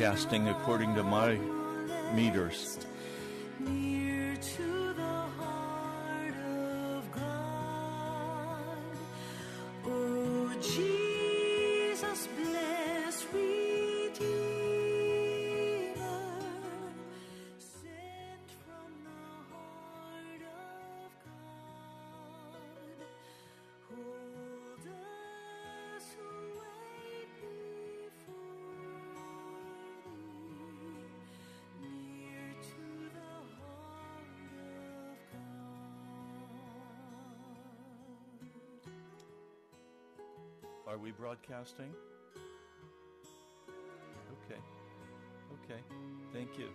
Broadcasting according to my meters. Are we broadcasting? Okay. Okay. Thank you.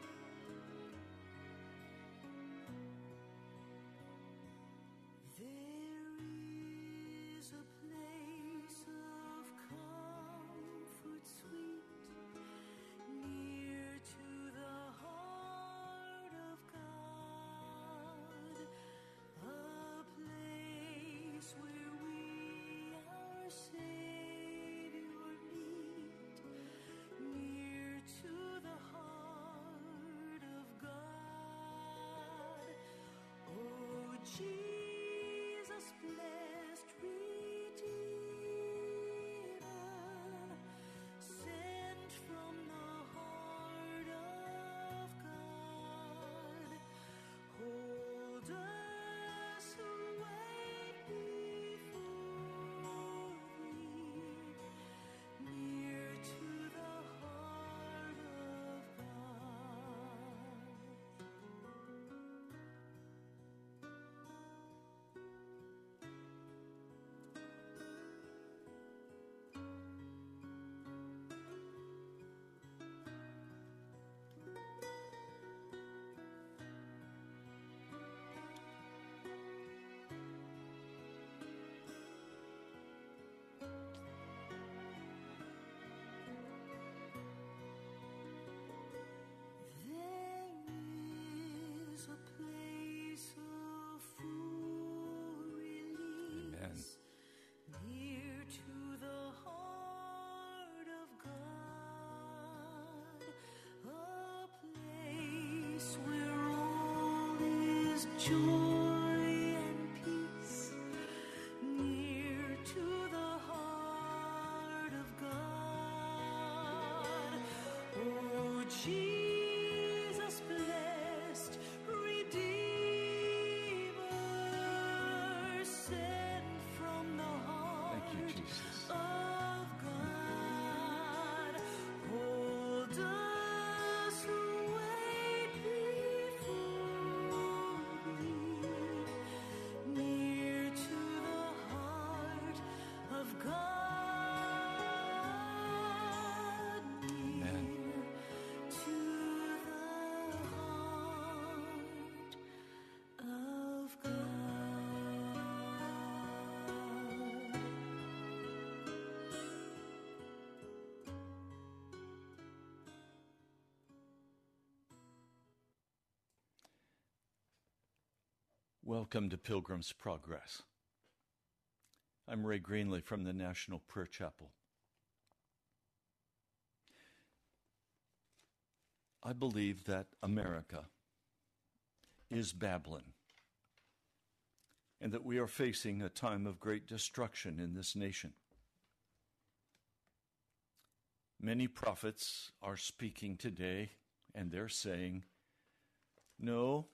Joy Welcome to Pilgrim's Progress. I'm Ray Greenley from the National Prayer Chapel. I believe that America is Babylon. and that we are facing a time of great destruction in this nation. Many prophets are speaking today, and they're saying, No,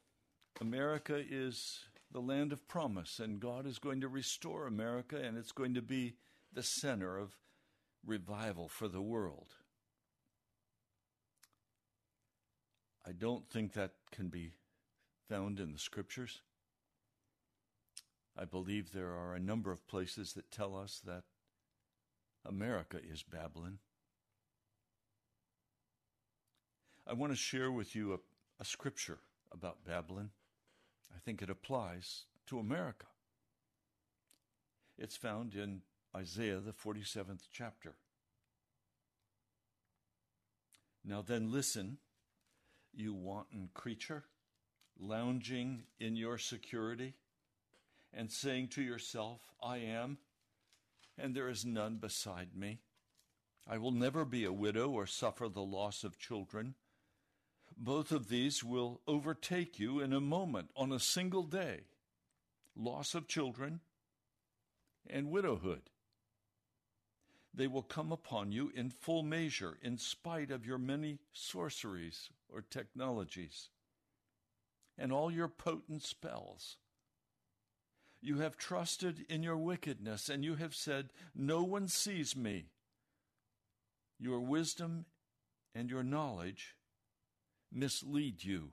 America is the land of promise, and God is going to restore America, and it's going to be the center of revival for the world. I don't think that can be found in the scriptures. I believe there are a number of places that tell us that America is Babylon. I want to share with you a, a scripture about Babylon. I think it applies to America. It's found in Isaiah, the 47th chapter. Now then, listen, you wanton creature, lounging in your security and saying to yourself, I am, and there is none beside me. I will never be a widow or suffer the loss of children. Both of these will overtake you in a moment, on a single day loss of children and widowhood. They will come upon you in full measure, in spite of your many sorceries or technologies and all your potent spells. You have trusted in your wickedness, and you have said, No one sees me. Your wisdom and your knowledge mislead you.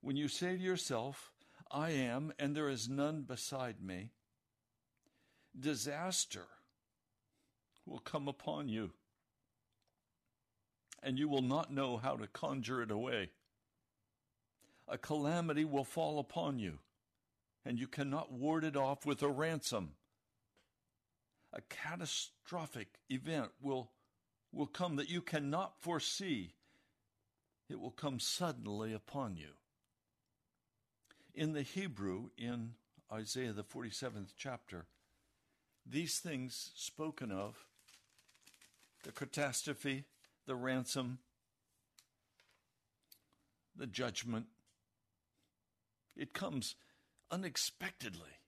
When you say to yourself, I am, and there is none beside me, disaster will come upon you, and you will not know how to conjure it away. A calamity will fall upon you, and you cannot ward it off with a ransom. A catastrophic event will, will come that you cannot foresee it will come suddenly upon you. In the Hebrew, in Isaiah the 47th chapter, these things spoken of the catastrophe, the ransom, the judgment it comes unexpectedly,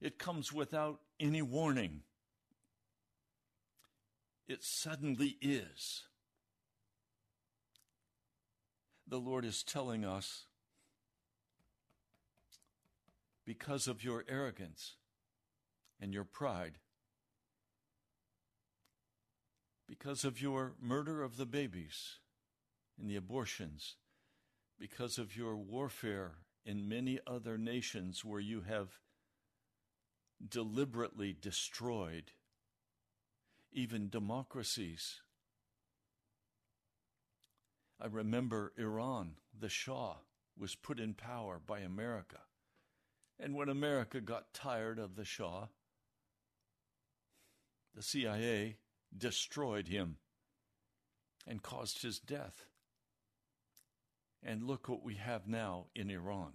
it comes without any warning. It suddenly is the Lord is telling us because of your arrogance and your pride, because of your murder of the babies and the abortions, because of your warfare in many other nations where you have deliberately destroyed even democracies I remember Iran, the Shah, was put in power by America. And when America got tired of the Shah, the CIA destroyed him and caused his death. And look what we have now in Iran.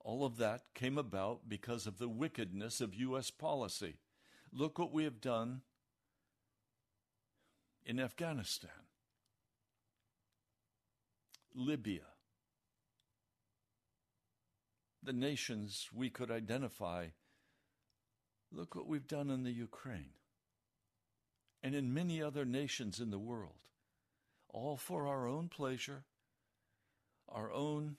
All of that came about because of the wickedness of U.S. policy. Look what we have done in Afghanistan. Libya, the nations we could identify. Look what we've done in the Ukraine and in many other nations in the world, all for our own pleasure, our own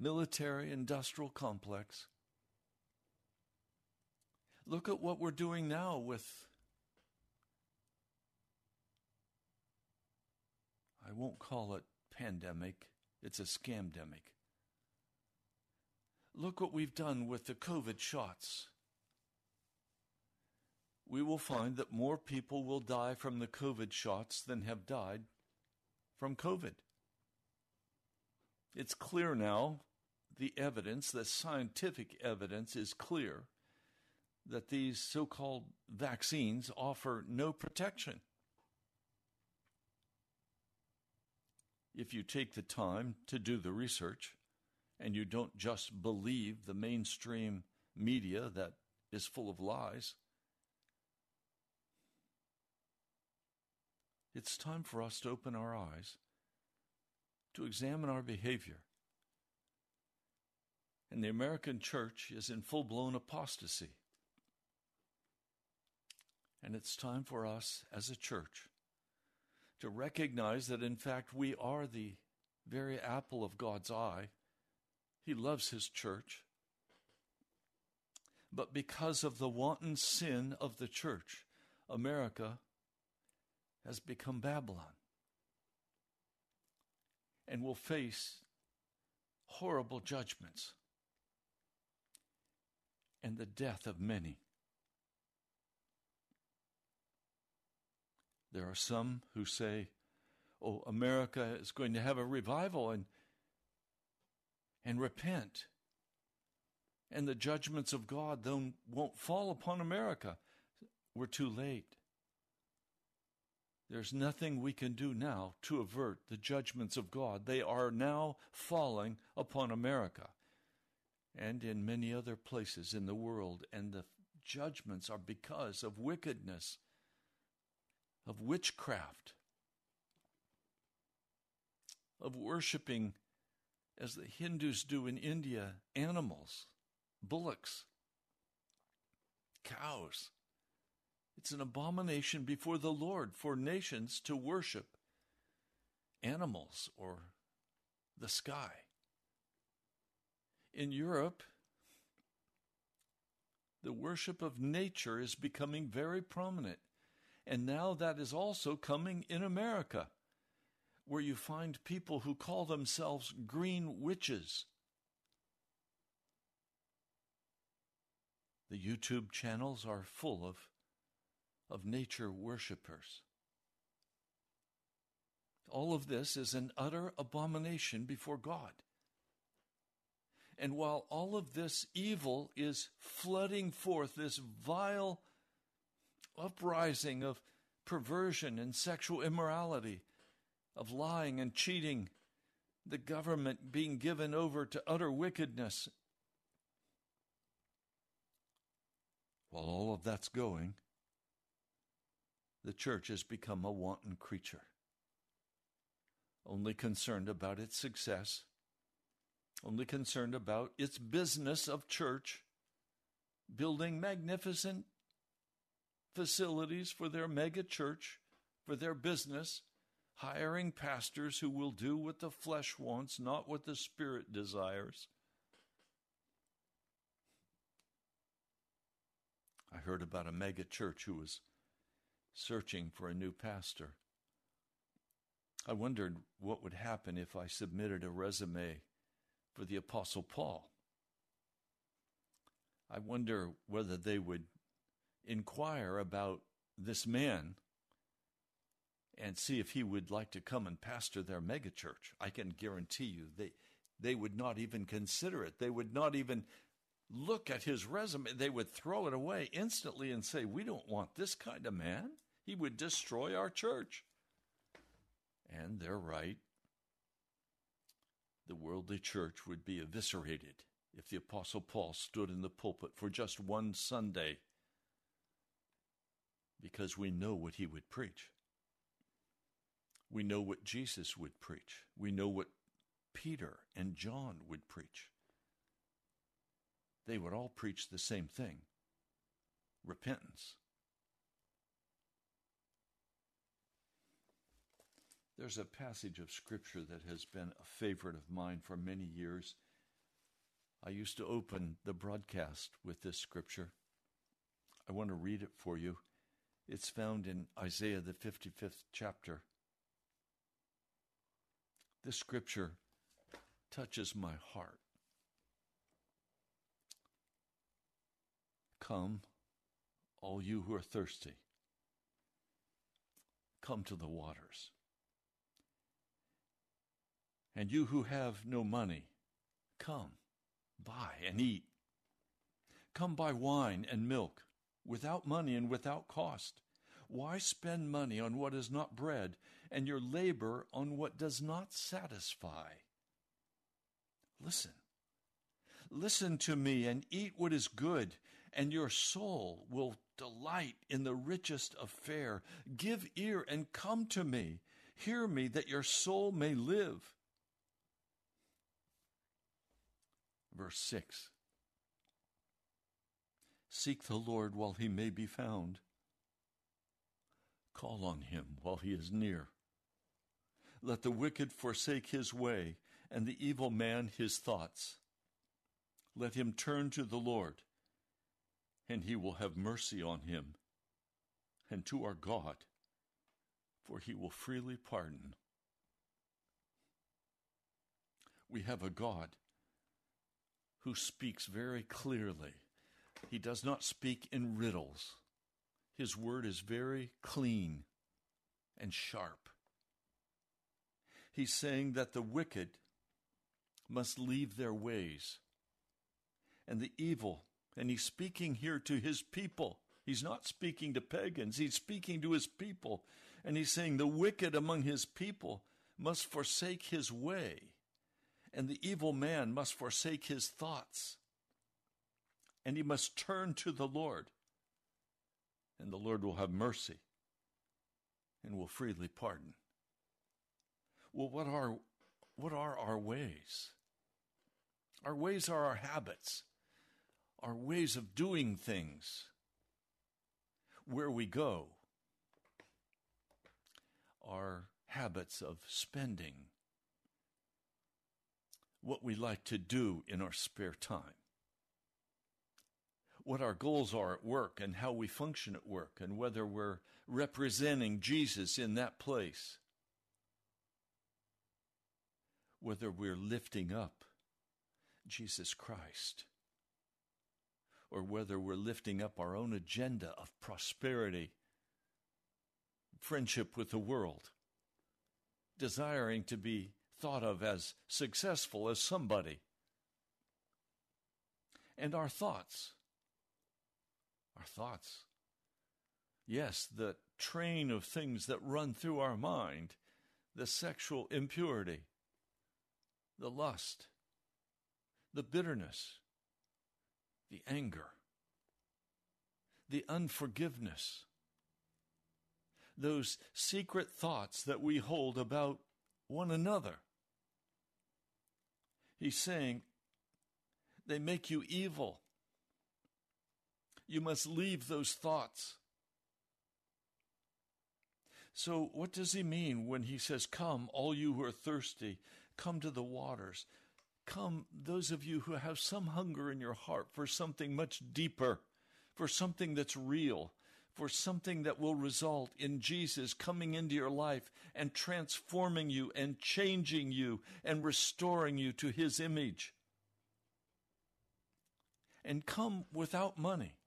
military industrial complex. Look at what we're doing now with I won't call it pandemic, it's a scamdemic. Look what we've done with the COVID shots. We will find that more people will die from the COVID shots than have died from COVID. It's clear now, the evidence, the scientific evidence is clear that these so called vaccines offer no protection. If you take the time to do the research and you don't just believe the mainstream media that is full of lies. It's time for us to open our eyes to examine our behavior. And the American church is in full blown apostasy. And it's time for us as a church to recognize that, in fact, we are the very apple of God's eye. He loves His church. But because of the wanton sin of the church, America has become Babylon and will face horrible judgments and the death of many. There are some who say, oh, America is going to have a revival and, and repent. And the judgments of God then won't fall upon America. We're too late. There's nothing we can do now to avert the judgments of God. They are now falling upon America and in many other places in the world, and the judgments are because of wickedness of witchcraft, of worshiping, as the Hindus do in India, animals, bullocks, cows. It's an abomination before the Lord for nations to worship animals or the sky. In Europe, the worship of nature is becoming very prominent. And now that is also coming in America, where you find people who call themselves green witches. The YouTube channels are full of, of nature worshippers. All of this is an utter abomination before God. And while all of this evil is flooding forth, this vile uprising of perversion and sexual immorality, of lying and cheating, the government being given over to utter wickedness. While all of that's going, the church has become a wanton creature, only concerned about its success, only concerned about its business of church, building magnificent facilities for their mega church, for their business, hiring pastors who will do what the flesh wants, not what the spirit desires. I heard about a mega church who was searching for a new pastor. I wondered what would happen if I submitted a resume for the Apostle Paul. I wonder whether they would inquire about this man and see if he would like to come and pastor their megachurch. I can guarantee you they they would not even consider it. They would not even look at his resume. They would throw it away instantly and say, "We don't want this kind of man. He would destroy our church." And they're right. The worldly church would be eviscerated if the apostle Paul stood in the pulpit for just one Sunday because we know what he would preach. We know what Jesus would preach. We know what Peter and John would preach. They would all preach the same thing repentance. There's a passage of Scripture that has been a favorite of mine for many years. I used to open the broadcast with this Scripture. I want to read it for you. It's found in Isaiah, the 55th chapter. This scripture touches my heart. Come, all you who are thirsty, come to the waters. And you who have no money, come, buy and eat. Come buy wine and milk without money and without cost. Why spend money on what is not bread, and your labor on what does not satisfy? Listen. Listen to me and eat what is good, and your soul will delight in the richest of fare. Give ear and come to me. Hear me that your soul may live. Verse 6 Seek the Lord while he may be found. Call on him while he is near. Let the wicked forsake his way, and the evil man his thoughts. Let him turn to the Lord, and he will have mercy on him, and to our God, for he will freely pardon. We have a God who speaks very clearly. He does not speak in riddles. His word is very clean and sharp. He's saying that the wicked must leave their ways and the evil. And he's speaking here to his people. He's not speaking to pagans, he's speaking to his people. And he's saying the wicked among his people must forsake his way, and the evil man must forsake his thoughts. And he must turn to the Lord, and the Lord will have mercy and will freely pardon. Well, what are, what are our ways? Our ways are our habits our ways of doing things, where we go, our habits of spending, what we like to do in our spare time, what our goals are at work and how we function at work, and whether we're representing Jesus in that place, whether we're lifting up Jesus Christ or whether we're lifting up our own agenda of prosperity, friendship with the world, desiring to be thought of as successful as somebody. And our thoughts. Our thoughts. Yes, the train of things that run through our mind the sexual impurity, the lust, the bitterness, the anger, the unforgiveness, those secret thoughts that we hold about one another. He's saying, they make you evil. You must leave those thoughts. So, what does he mean when he says, Come, all you who are thirsty, come to the waters? Come, those of you who have some hunger in your heart for something much deeper, for something that's real, for something that will result in Jesus coming into your life and transforming you and changing you and restoring you to his image. And come without money.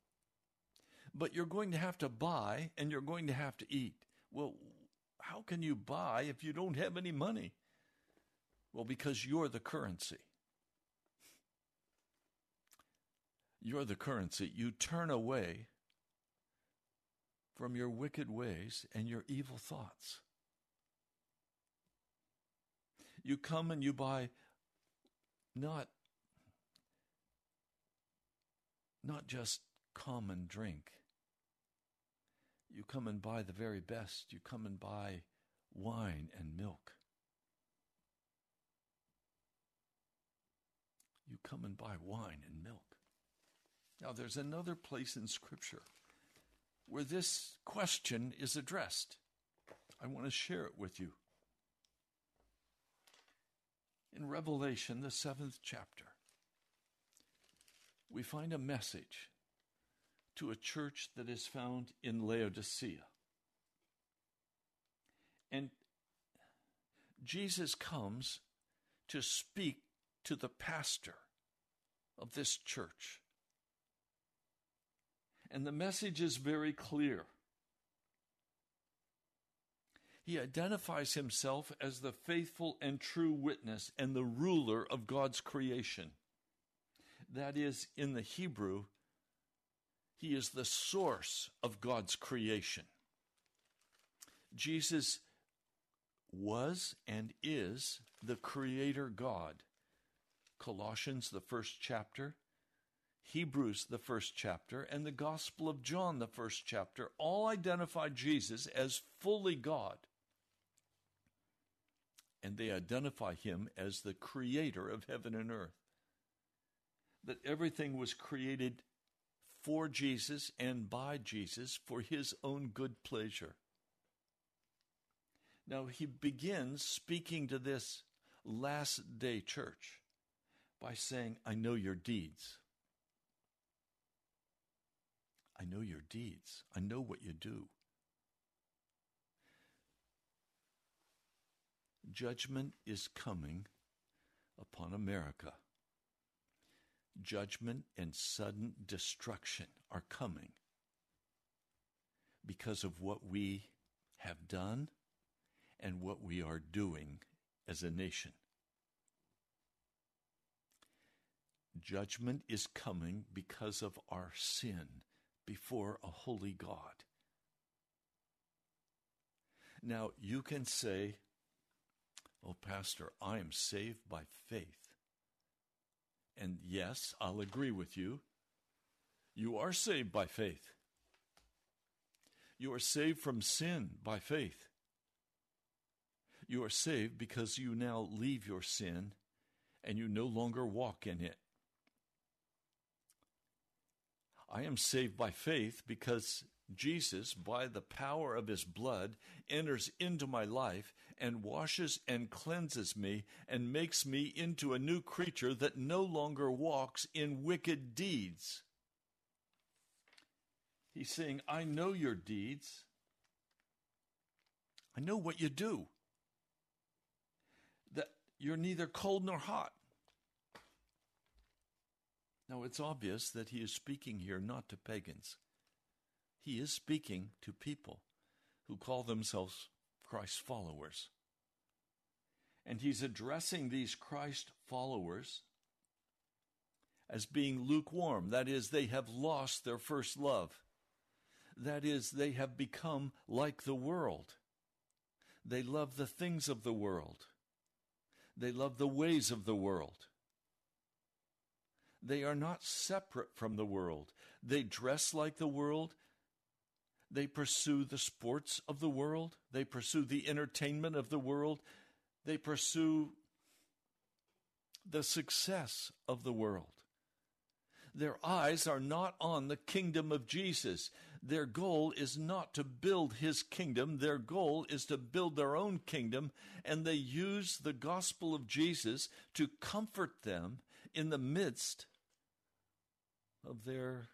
But you're going to have to buy and you're going to have to eat. Well, how can you buy if you don't have any money? Well, because you're the currency. You're the currency. You turn away from your wicked ways and your evil thoughts. You come and you buy not not just common drink. You come and buy the very best. You come and buy wine and milk. You come and buy wine and milk. Now, there's another place in Scripture where this question is addressed. I want to share it with you. In Revelation, the seventh chapter, we find a message to a church that is found in Laodicea. And Jesus comes to speak to the pastor of this church. And the message is very clear. He identifies himself as the faithful and true witness and the ruler of God's creation. That is, in the Hebrew, he is the source of God's creation. Jesus was and is the Creator God. Colossians, the first chapter, Hebrews, the first chapter, and the Gospel of John, the first chapter, all identify Jesus as fully God. And they identify him as the creator of heaven and earth. that everything was created for Jesus and by Jesus for his own good pleasure. Now, he begins speaking to this last day church by saying, I know your deeds. I know your deeds. I know what you do. Judgment is coming upon America. Judgment and sudden destruction are coming because of what we have done and what we are doing as a nation. Judgment is coming because of our sin before a holy God. Now, you can say, Oh, Pastor, I am saved by faith. And yes, I'll agree with you. You are saved by faith. You are saved from sin by faith. You are saved because you now leave your sin and you no longer walk in it. I am saved by faith because Jesus, by the power of his blood, enters into my life and washes and cleanses me and makes me into a new creature that no longer walks in wicked deeds. He's saying, I know your deeds. I know what you do. That you're neither cold nor hot. Now, it's obvious that he is speaking here not to pagans. He is speaking to people who call themselves Christ followers. And he's addressing these Christ followers as being lukewarm. That is, they have lost their first love. That is, they have become like the world. They love the things of the world. They love the ways of the world. They are not separate from the world. They dress like the world. They pursue the sports of the world. They pursue the entertainment of the world. They pursue the success of the world. Their eyes are not on the kingdom of Jesus. Their goal is not to build his kingdom. Their goal is to build their own kingdom, and they use the gospel of Jesus to comfort them in the midst of their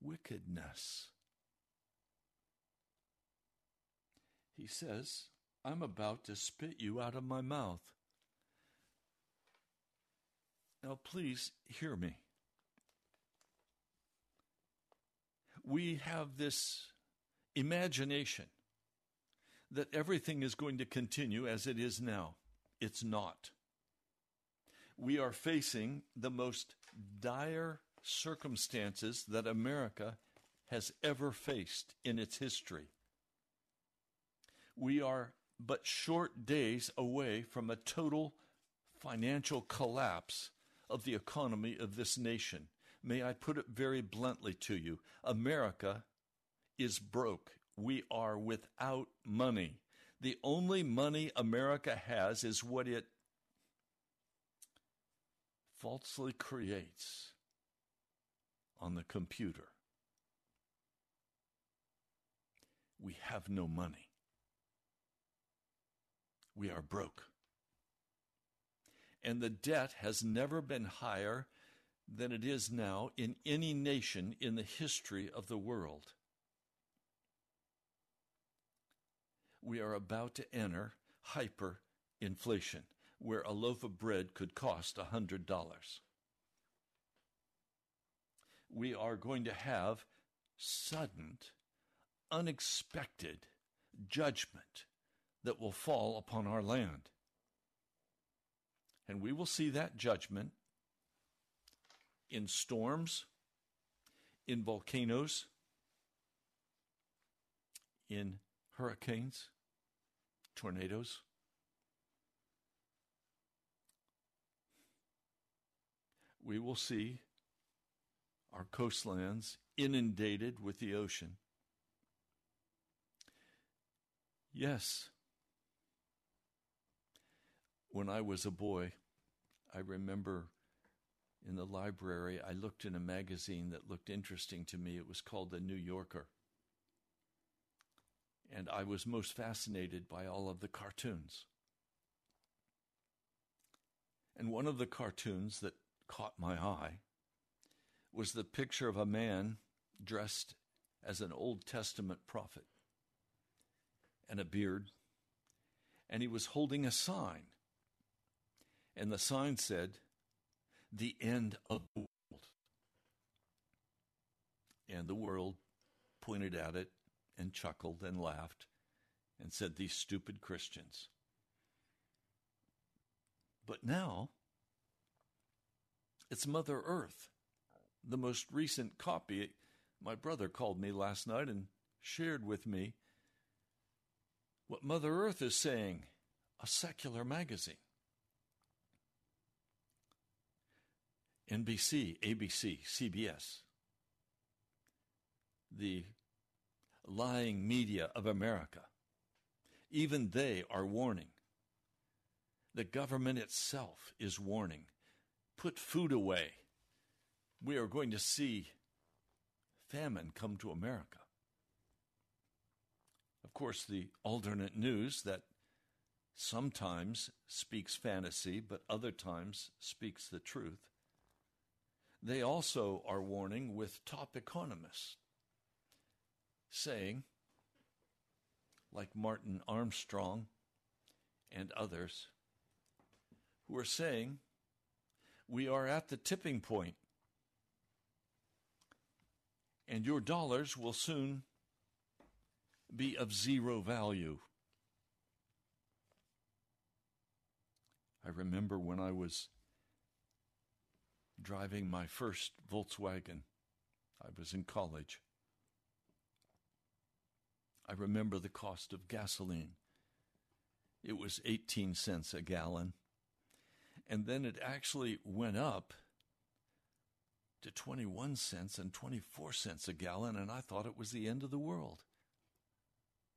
wickedness. He says, I'm about to spit you out of my mouth. Now, please hear me. We have this imagination that everything is going to continue as it is now. It's not. We are facing the most dire circumstances that America has ever faced in its history. We are but short days away from a total financial collapse of the economy of this nation. May I put it very bluntly to you America is broke. We are without money. The only money America has is what it falsely creates on the computer. We have no money. We are broke. And the debt has never been higher than it is now in any nation in the history of the world. We are about to enter hyperinflation where a loaf of bread could cost a $100. We are going to have sudden, unexpected judgment that will fall upon our land. And we will see that judgment in storms, in volcanoes, in hurricanes, tornadoes. we will see our coastlands inundated with the ocean. Yes, when I was a boy, I remember in the library, I looked in a magazine that looked interesting to me. It was called The New Yorker. And I was most fascinated by all of the cartoons. And one of the cartoons that caught my eye was the picture of a man dressed as an Old Testament prophet and a beard, and he was holding a sign. And the sign said, The end of the world. And the world pointed at it and chuckled and laughed and said, These stupid Christians. But now, it's Mother Earth. The most recent copy, my brother called me last night and shared with me what Mother Earth is saying, a secular magazine. NBC, ABC, CBS, the lying media of America, even they are warning. The government itself is warning. Put food away. We are going to see famine come to America. Of course, the alternate news that sometimes speaks fantasy, but other times speaks the truth. They also are warning with top economists, saying, like Martin Armstrong and others, who are saying, we are at the tipping point, and your dollars will soon be of zero value. I remember when I was driving my first Volkswagen, I was in college. I remember the cost of gasoline. It was 18 cents a gallon. And then it actually went up to 21 cents and 24 cents a gallon, and I thought it was the end of the world.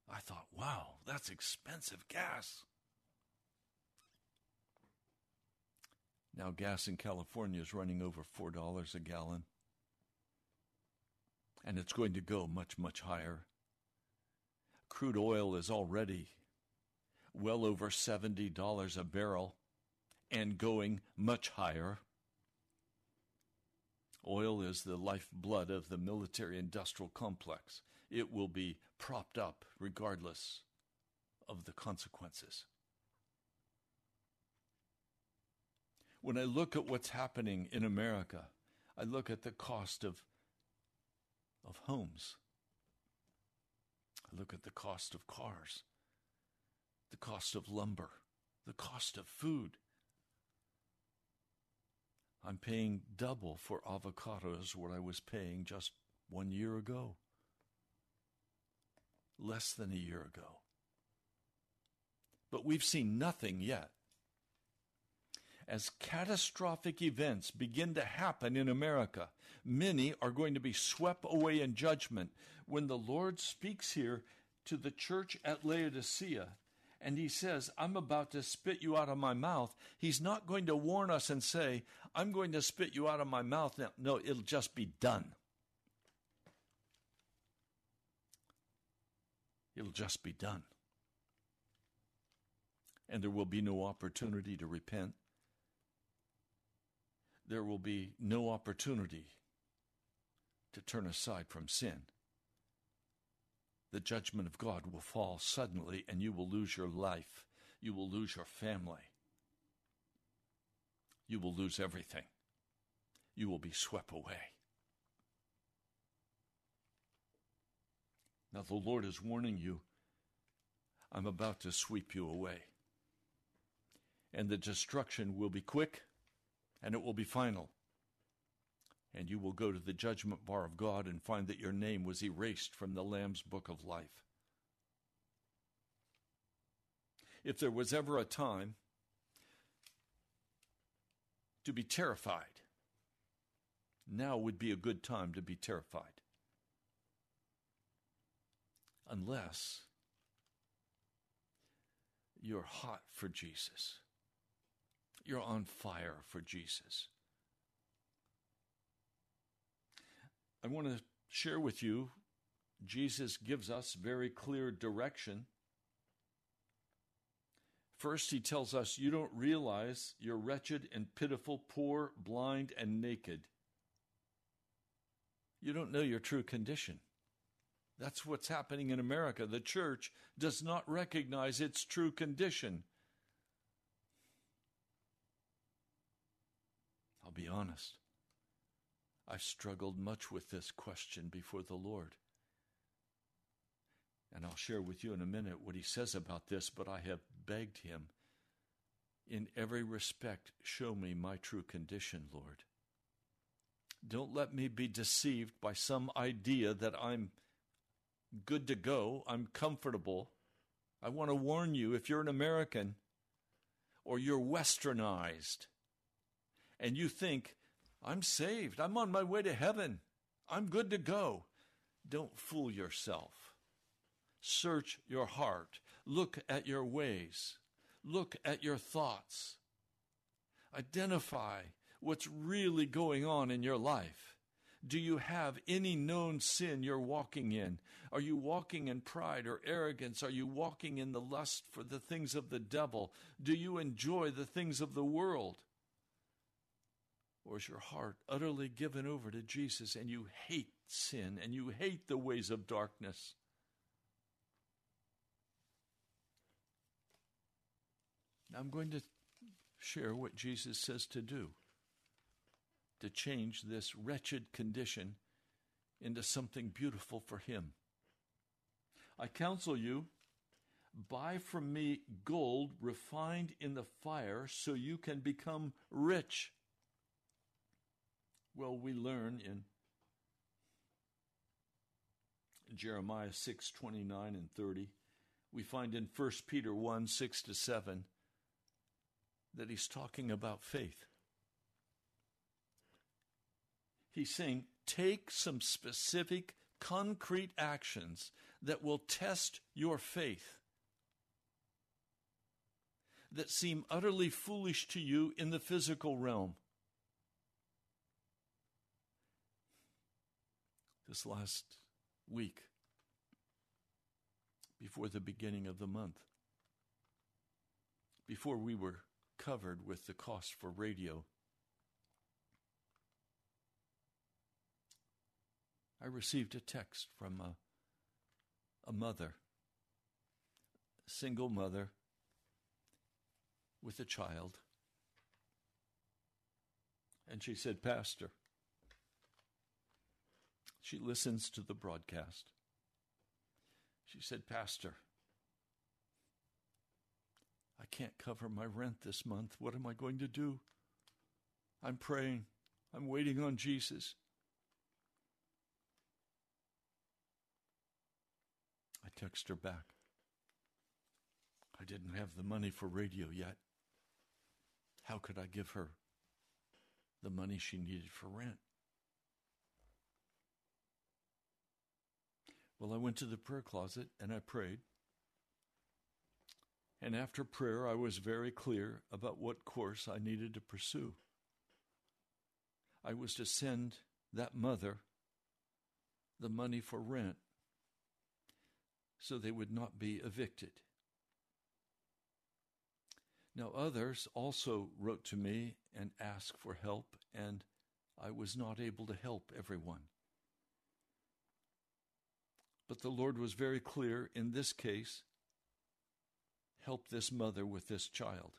I thought, wow, that's expensive gas. Now, gas in California is running over $4 a gallon. And it's going to go much, much higher. Crude oil is already well over $70 a barrel and going much higher. Oil is the lifeblood of the military industrial complex. It will be propped up regardless of the consequences. When I look at what's happening in America, I look at the cost of, of homes. I look at the cost of cars, the cost of lumber, the cost of food. I'm paying double for avocados what I was paying just one year ago, less than a year ago. But we've seen nothing yet. As catastrophic events begin to happen in America, many are going to be swept away in judgment. When the Lord speaks here to the church at Laodicea, and he says, I'm about to spit you out of my mouth, he's not going to warn us and say, I'm going to spit you out of my mouth now. No, it'll just be done. It'll just be done. And there will be no opportunity to repent. There will be no opportunity to turn aside from sin the judgment of God will fall suddenly and you will lose your life. You will lose your family. You will lose everything. You will be swept away. Now, the Lord is warning you I'm about to sweep you away. And the destruction will be quick and it will be final and you will go to the judgment bar of God and find that your name was erased from the Lamb's book of life. If there was ever a time to be terrified, now would be a good time to be terrified. Unless you're hot for Jesus, you're on fire for Jesus I want to share with you Jesus gives us very clear direction. First, he tells us, You don't realize you're wretched and pitiful, poor, blind, and naked. You don't know your true condition. That's what's happening in America. The church does not recognize its true condition. I'll be honest. I've struggled much with this question before the Lord. And I'll share with you in a minute what he says about this, but I have begged him, in every respect, show me my true condition, Lord. Don't let me be deceived by some idea that I'm good to go, I'm comfortable. I want to warn you if you're an American or you're westernized and you think, I'm saved, I'm on my way to heaven, I'm good to go, don't fool yourself. Search your heart, look at your ways, look at your thoughts, identify what's really going on in your life. Do you have any known sin you're walking in? Are you walking in pride or arrogance? Are you walking in the lust for the things of the devil? Do you enjoy the things of the world? Or is your heart utterly given over to Jesus and you hate sin and you hate the ways of darkness? I'm going to share what Jesus says to do to change this wretched condition into something beautiful for Him. I counsel you buy from me gold refined in the fire so you can become rich. Well, we learn in Jeremiah 6 29 and 30. We find in 1 Peter 1 6 to 7 that he's talking about faith he's saying take some specific, concrete actions that will test your faith, that seem utterly foolish to you in the physical realm. This last week, before the beginning of the month, before we were covered with the cost for radio I received a text from a, a mother, single mother with a child. And she said, Pastor, she listens to the broadcast. She said, Pastor, I can't cover my rent this month. What am I going to do? I'm praying. I'm waiting on Jesus. I text her back. I didn't have the money for radio yet. How could I give her the money she needed for rent? Well, I went to the prayer closet and I prayed. And after prayer, I was very clear about what course I needed to pursue. I was to send that mother the money for rent so they would not be evicted. Now, others also wrote to me and asked for help, and I was not able to help everyone. But the Lord was very clear in this case help this mother with this child.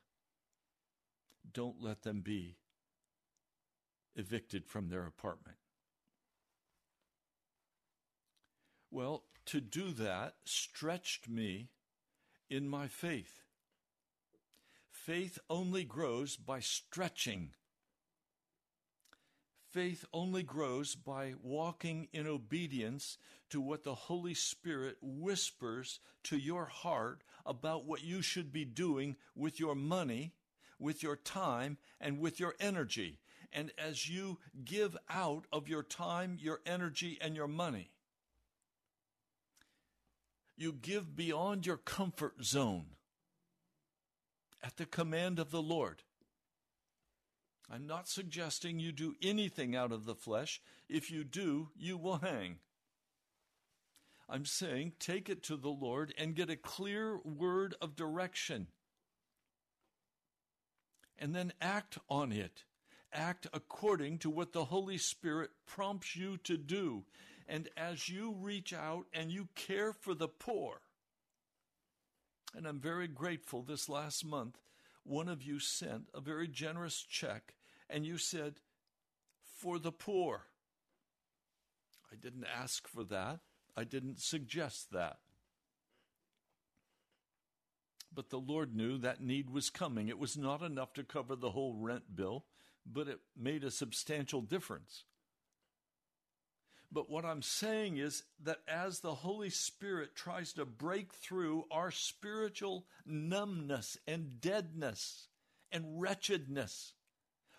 Don't let them be evicted from their apartment. Well, to do that stretched me in my faith. Faith only grows by stretching. Faith only grows by walking in obedience to what the Holy Spirit whispers to your heart about what you should be doing with your money, with your time, and with your energy. And as you give out of your time, your energy, and your money, you give beyond your comfort zone at the command of the Lord. I'm not suggesting you do anything out of the flesh. If you do, you will hang. I'm saying take it to the Lord and get a clear word of direction. And then act on it. Act according to what the Holy Spirit prompts you to do. And as you reach out and you care for the poor, and I'm very grateful this last month, one of you sent a very generous check and you said, for the poor. I didn't ask for that. I didn't suggest that. But the Lord knew that need was coming. It was not enough to cover the whole rent bill, but it made a substantial difference. But what I'm saying is that as the Holy Spirit tries to break through our spiritual numbness and deadness and wretchedness,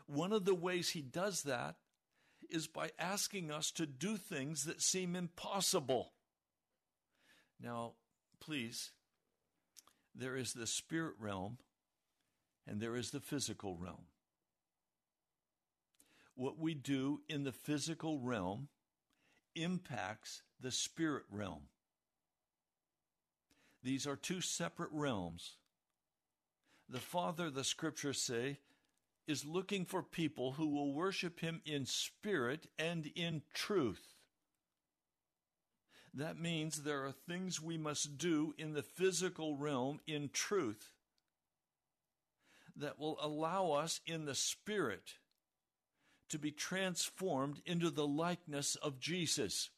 one of the ways He does that is by asking us to do things that seem impossible. Now, please, there is the spirit realm and there is the physical realm. What we do in the physical realm impacts the spirit realm. These are two separate realms. The Father, the scriptures say, is looking for people who will worship him in spirit and in truth. That means there are things we must do in the physical realm in truth that will allow us in the spirit to be transformed into the likeness of Jesus.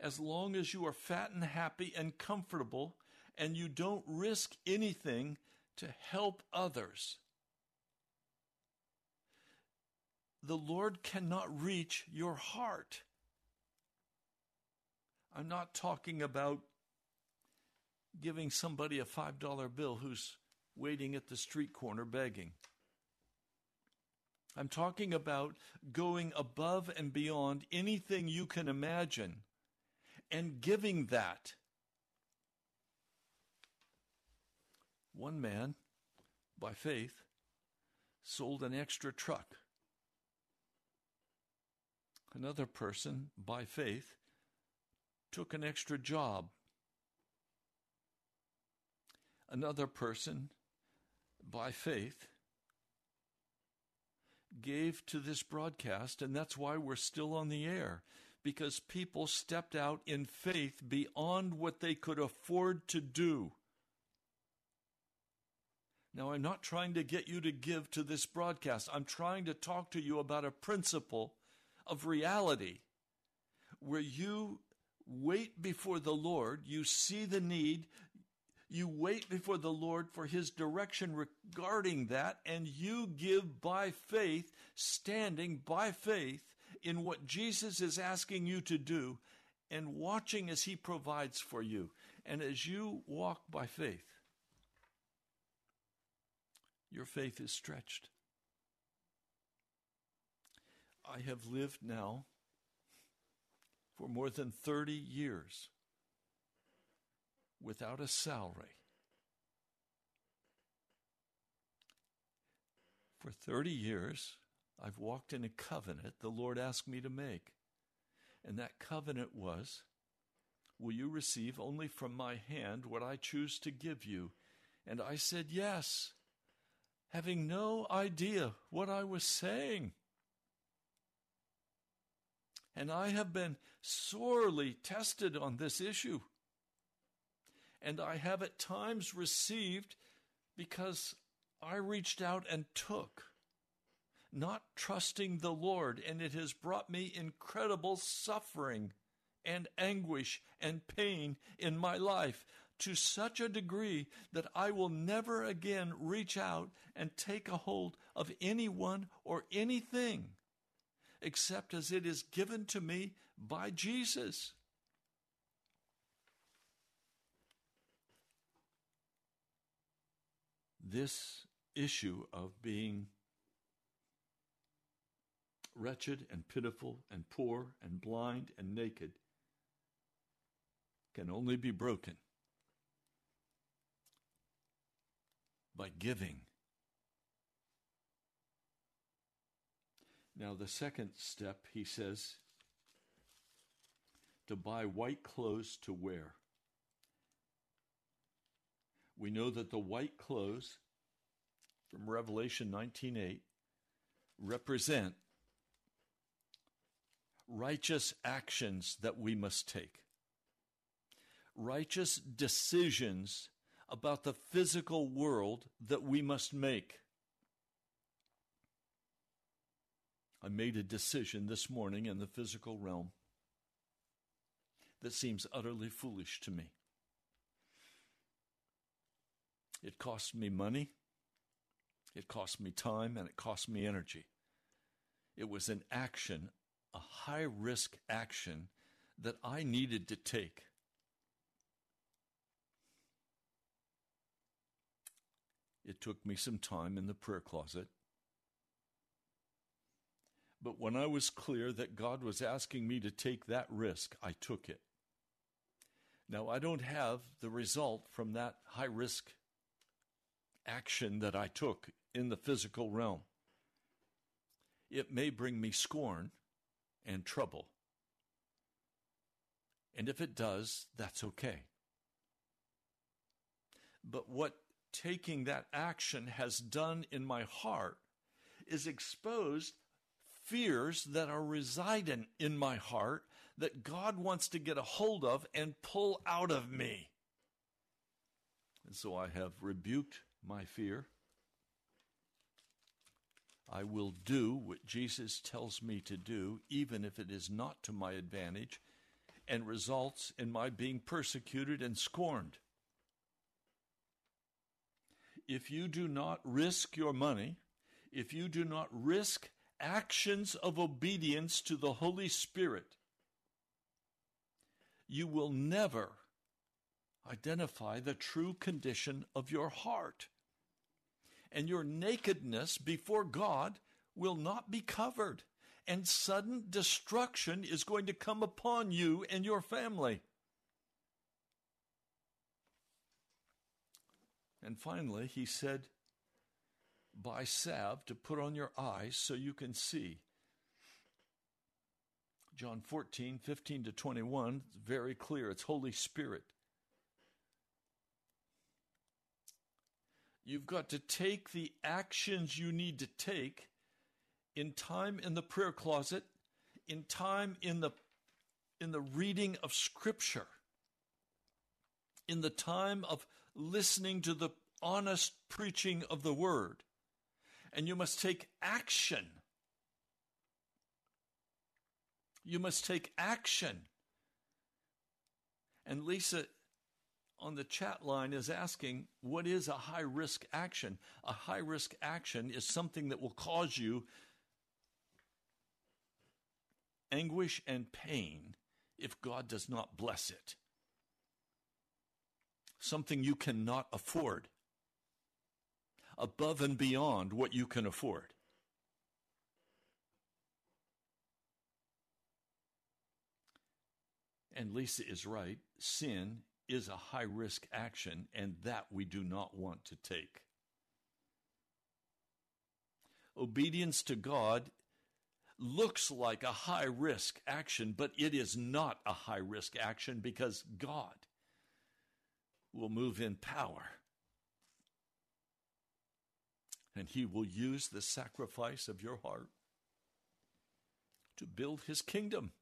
As long as you are fat and happy and comfortable and you don't risk anything to help others, the Lord cannot reach your heart. I'm not talking about giving somebody a $5 bill who's waiting at the street corner begging. I'm talking about going above and beyond anything you can imagine and giving that. One man, by faith, sold an extra truck. Another person, by faith, took an extra job. Another person, by faith, gave to this broadcast, and that's why we're still on the air. Because people stepped out in faith beyond what they could afford to do. Now, I'm not trying to get you to give to this broadcast. I'm trying to talk to you about a principle of reality where you wait before the Lord, you see the need, you wait before the Lord for His direction regarding that, and you give by faith, standing by faith in what Jesus is asking you to do, and watching as He provides for you. And as you walk by faith, your faith is stretched. I have lived now for more than 30 years without a salary. For 30 years, I've walked in a covenant the Lord asked me to make. And that covenant was Will you receive only from my hand what I choose to give you? And I said yes, having no idea what I was saying. And I have been sorely tested on this issue and I have at times received because I reached out and took, not trusting the Lord, and it has brought me incredible suffering and anguish and pain in my life to such a degree that I will never again reach out and take a hold of anyone or anything except as it is given to me by Jesus. This issue of being wretched and pitiful and poor and blind and naked can only be broken by giving Now, the second step, he says, to buy white clothes to wear. We know that the white clothes from Revelation 19:8 represent righteous actions that we must take. Righteous decisions about the physical world that we must make. I made a decision this morning in the physical realm that seems utterly foolish to me. It cost me money, it cost me time, and it cost me energy. It was an action, a high risk action that I needed to take. It took me some time in the prayer closet. But when I was clear that God was asking me to take that risk, I took it. Now, I don't have the result from that high risk action that I took in the physical realm. It may bring me scorn and trouble. And if it does, that's okay. But what taking that action has done in my heart is exposed fears that are residing in my heart that God wants to get a hold of and pull out of me. And so I have rebuked my fear. I will do what Jesus tells me to do, even if it is not to my advantage and results in my being persecuted and scorned. If you do not risk your money, if you do not risk actions of obedience to the Holy Spirit, you will never identify the true condition of your heart. And your nakedness before God will not be covered, and sudden destruction is going to come upon you and your family. And finally, he said, Buy salve to put on your eyes so you can see. John 14, 15 to 21, very clear. It's Holy Spirit. You've got to take the actions you need to take in time in the prayer closet, in time in the in the reading of scripture, in the time of listening to the honest preaching of the word. And you must take action you must take action. And Lisa on the chat line is asking, what is a high risk action? A high risk action is something that will cause you anguish and pain if God does not bless it. Something you cannot afford, above and beyond what you can afford. And Lisa is right. Sin is a high risk action, and that we do not want to take. Obedience to God looks like a high risk action, but it is not a high risk action because God will move in power. And He will use the sacrifice of your heart to build His kingdom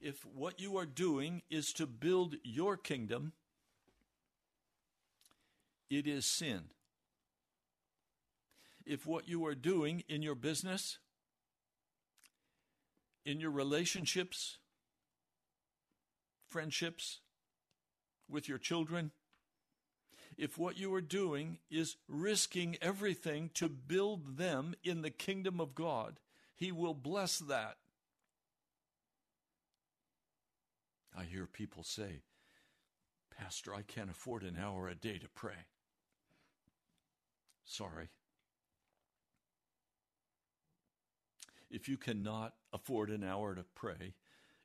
if what you are doing is to build your kingdom, it is sin. If what you are doing in your business, in your relationships, friendships, with your children, if what you are doing is risking everything to build them in the kingdom of God, He will bless that. I hear people say, Pastor, I can't afford an hour a day to pray. Sorry. If you cannot afford an hour to pray,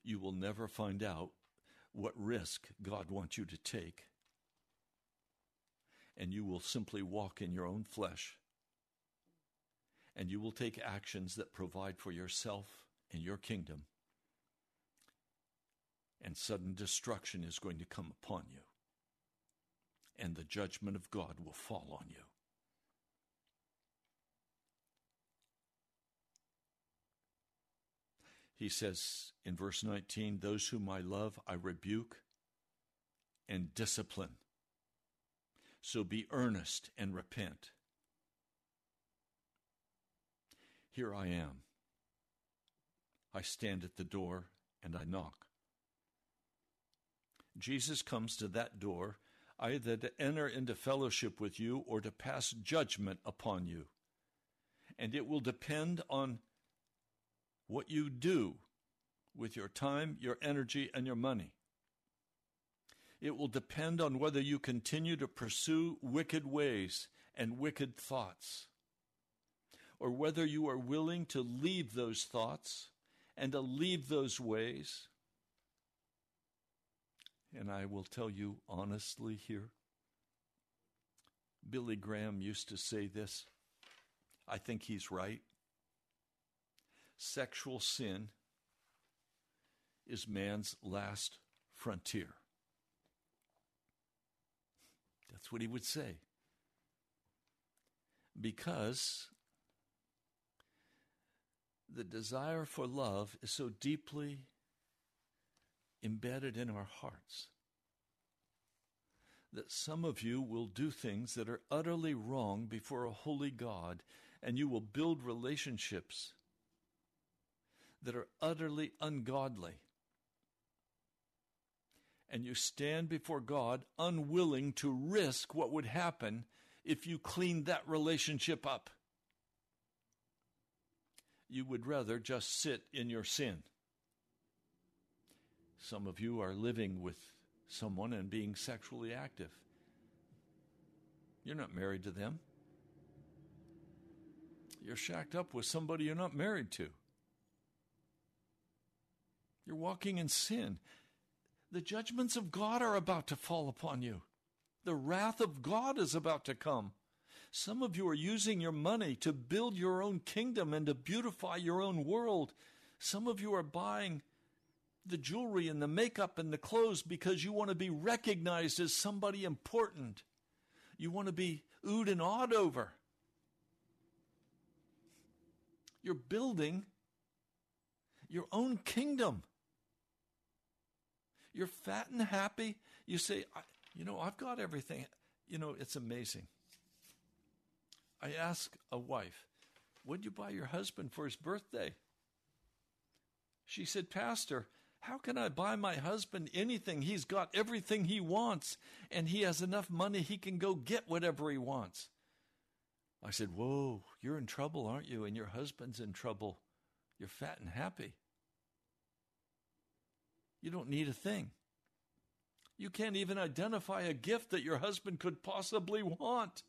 you will never find out what risk God wants you to take. And you will simply walk in your own flesh and you will take actions that provide for yourself and your kingdom, and sudden destruction is going to come upon you, and the judgment of God will fall on you. He says in verse 19, Those whom I love, I rebuke and discipline. So be earnest and repent. Here I am. I stand at the door and I knock. Jesus comes to that door either to enter into fellowship with you or to pass judgment upon you. And it will depend on what you do with your time, your energy, and your money. It will depend on whether you continue to pursue wicked ways and wicked thoughts, or whether you are willing to leave those thoughts and to leave those ways. And I will tell you honestly here Billy Graham used to say this. I think he's right sexual sin is man's last frontier. That's what he would say. Because the desire for love is so deeply embedded in our hearts that some of you will do things that are utterly wrong before a holy God, and you will build relationships that are utterly ungodly. And you stand before God unwilling to risk what would happen if you cleaned that relationship up. You would rather just sit in your sin. Some of you are living with someone and being sexually active. You're not married to them. You're shacked up with somebody you're not married to. You're walking in sin. The judgments of God are about to fall upon you. The wrath of God is about to come. Some of you are using your money to build your own kingdom and to beautify your own world. Some of you are buying the jewelry and the makeup and the clothes because you want to be recognized as somebody important. You want to be oohed and awed over. You're building your own kingdom. You're fat and happy. You say, you know, I've got everything. You know, it's amazing. I ask a wife, What'd you buy your husband for his birthday? She said, Pastor, how can I buy my husband anything? He's got everything he wants, and he has enough money he can go get whatever he wants. I said, Whoa, you're in trouble, aren't you? And your husband's in trouble. You're fat and happy. You don't need a thing. You can't even identify a gift that your husband could possibly want.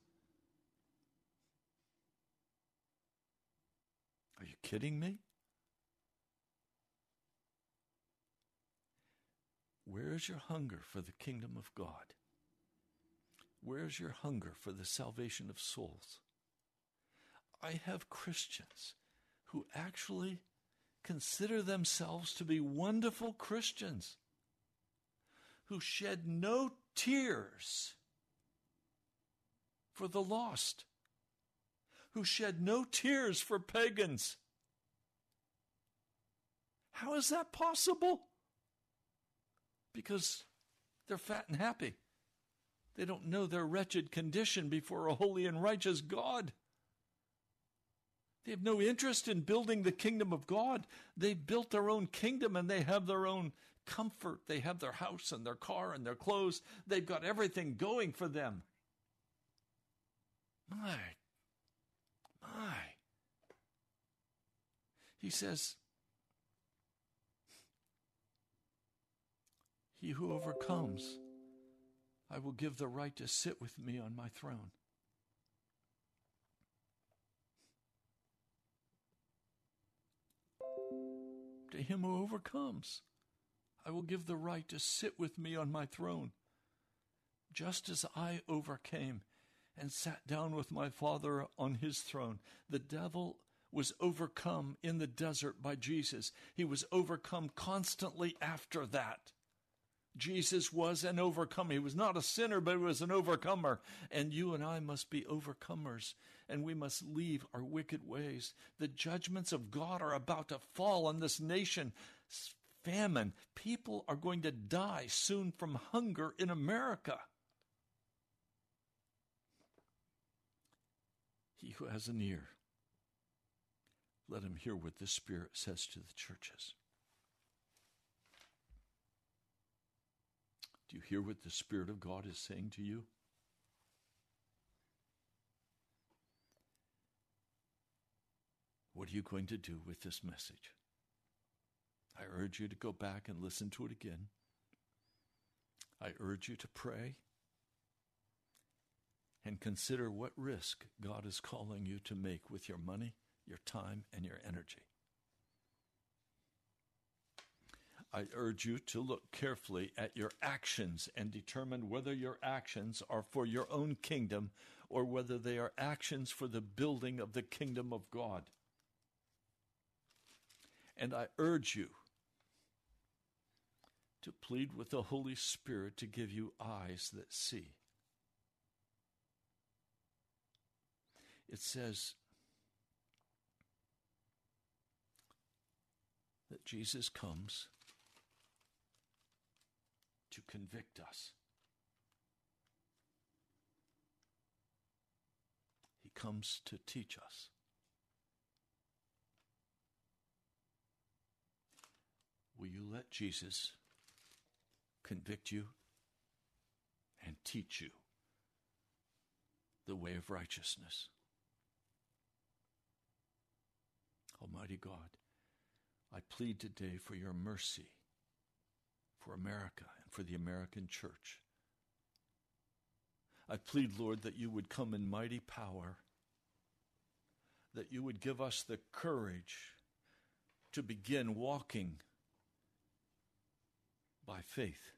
Are you kidding me? Where is your hunger for the kingdom of God? Where is your hunger for the salvation of souls? I have Christians who actually consider themselves to be wonderful Christians who shed no tears for the lost, who shed no tears for pagans. How is that possible? Because they're fat and happy. They don't know their wretched condition before a holy and righteous God. They have no interest in building the kingdom of God. They've built their own kingdom and they have their own comfort. They have their house and their car and their clothes. They've got everything going for them. My, my. He says, He who overcomes, I will give the right to sit with me on my throne. To him who overcomes, I will give the right to sit with me on my throne, just as I overcame and sat down with my Father on his throne. The devil was overcome in the desert by Jesus. He was overcome constantly after that. Jesus was an overcomer. He was not a sinner, but he was an overcomer. And you and I must be overcomers, and we must leave our wicked ways. The judgments of God are about to fall on this nation. Famine. People are going to die soon from hunger in America. He who has an ear, let him hear what the Spirit says to the churches. You hear what the Spirit of God is saying to you? What are you going to do with this message? I urge you to go back and listen to it again. I urge you to pray and consider what risk God is calling you to make with your money, your time, and your energy. I urge you to look carefully at your actions and determine whether your actions are for your own kingdom or whether they are actions for the building of the kingdom of God. And I urge you to plead with the Holy Spirit to give you eyes that see. It says that Jesus comes to convict us. He comes to teach us. Will you let Jesus convict you and teach you the way of righteousness? Almighty God, I plead today for your mercy for America for the American church. I plead, Lord, that you would come in mighty power, that you would give us the courage to begin walking by faith,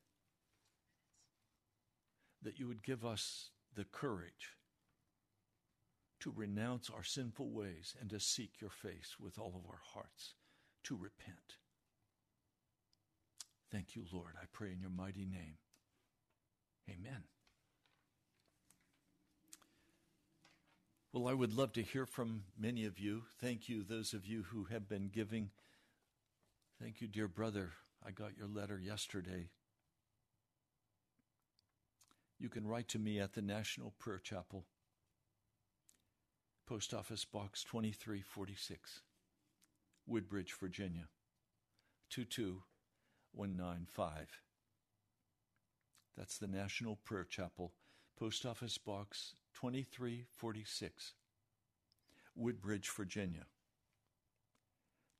that you would give us the courage to renounce our sinful ways and to seek your face with all of our hearts, to repent. Thank you, Lord. I pray in your mighty name. Amen. Well, I would love to hear from many of you. Thank you, those of you who have been giving. Thank you, dear brother. I got your letter yesterday. You can write to me at the National Prayer Chapel, Post Office Box 2346, Woodbridge, Virginia 22 195. That's the National Prayer Chapel, Post Office Box 2346, Woodbridge, Virginia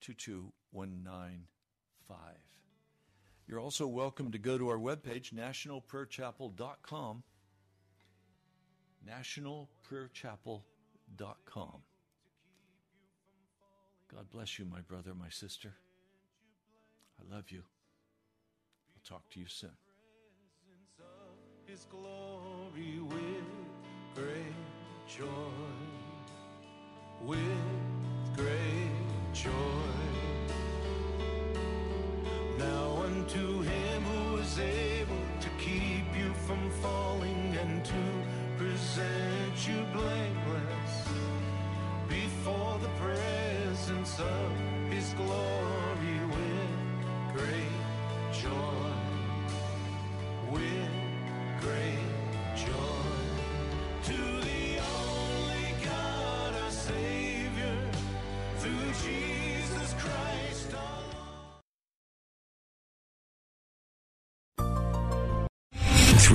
22195. You're also welcome to go to our webpage, nationalprayerchapel.com. Nationalprayerchapel.com. God bless you, my brother, my sister. I love you. Talk to you soon.